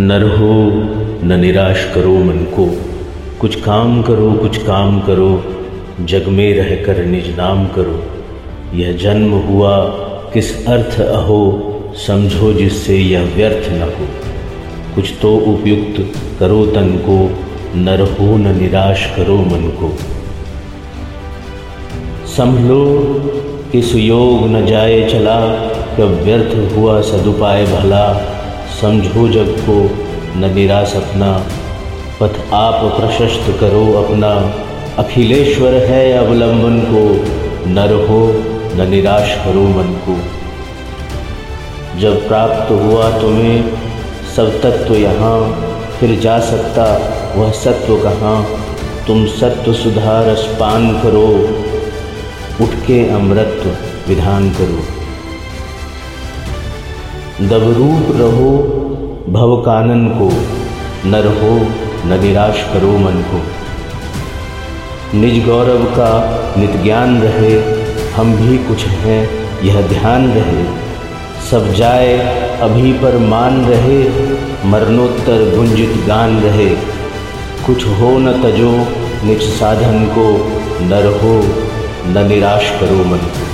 नर हो, न निराश करो मन को। कुछ काम करो, कुछ काम करो। जग में रहकर निज नाम करो। यह जन्म हुआ, किस अर्थ अहो, समझो जिससे यह व्यर्थ न हो। कुछ तो उपयुक्त करो तन को न हो, न निराश करो मन को। संभलो किस योग न जाए चला, कब व्यर्थ हुआ सदुपाय भला। समझो जब को, न निराश अपना। पथ आप प्रशस्त करो अपना। अखिलेश्वर है अवलंबन को नर हो न निराश करो मन को। जब प्राप्त हुआ तुम्हें, सब तत्व यहाँ, फिर जा सकता वह सत्व कहाँ। तुम सत्व सुधार स्पान करो, उठ के अमृत विधान करो। दबरूप रहो भवकानन को न रहो न निराश करो मन को। निज गौरव का नित ज्ञान रहे, हम भी कुछ हैं, यह ध्यान रहे। सब जाए, अभी पर मान रहे, मरणोत्तर गुंजित गान रहे। कुछ हो न तजो, निज साधन को न रहो न निराश करो मन को।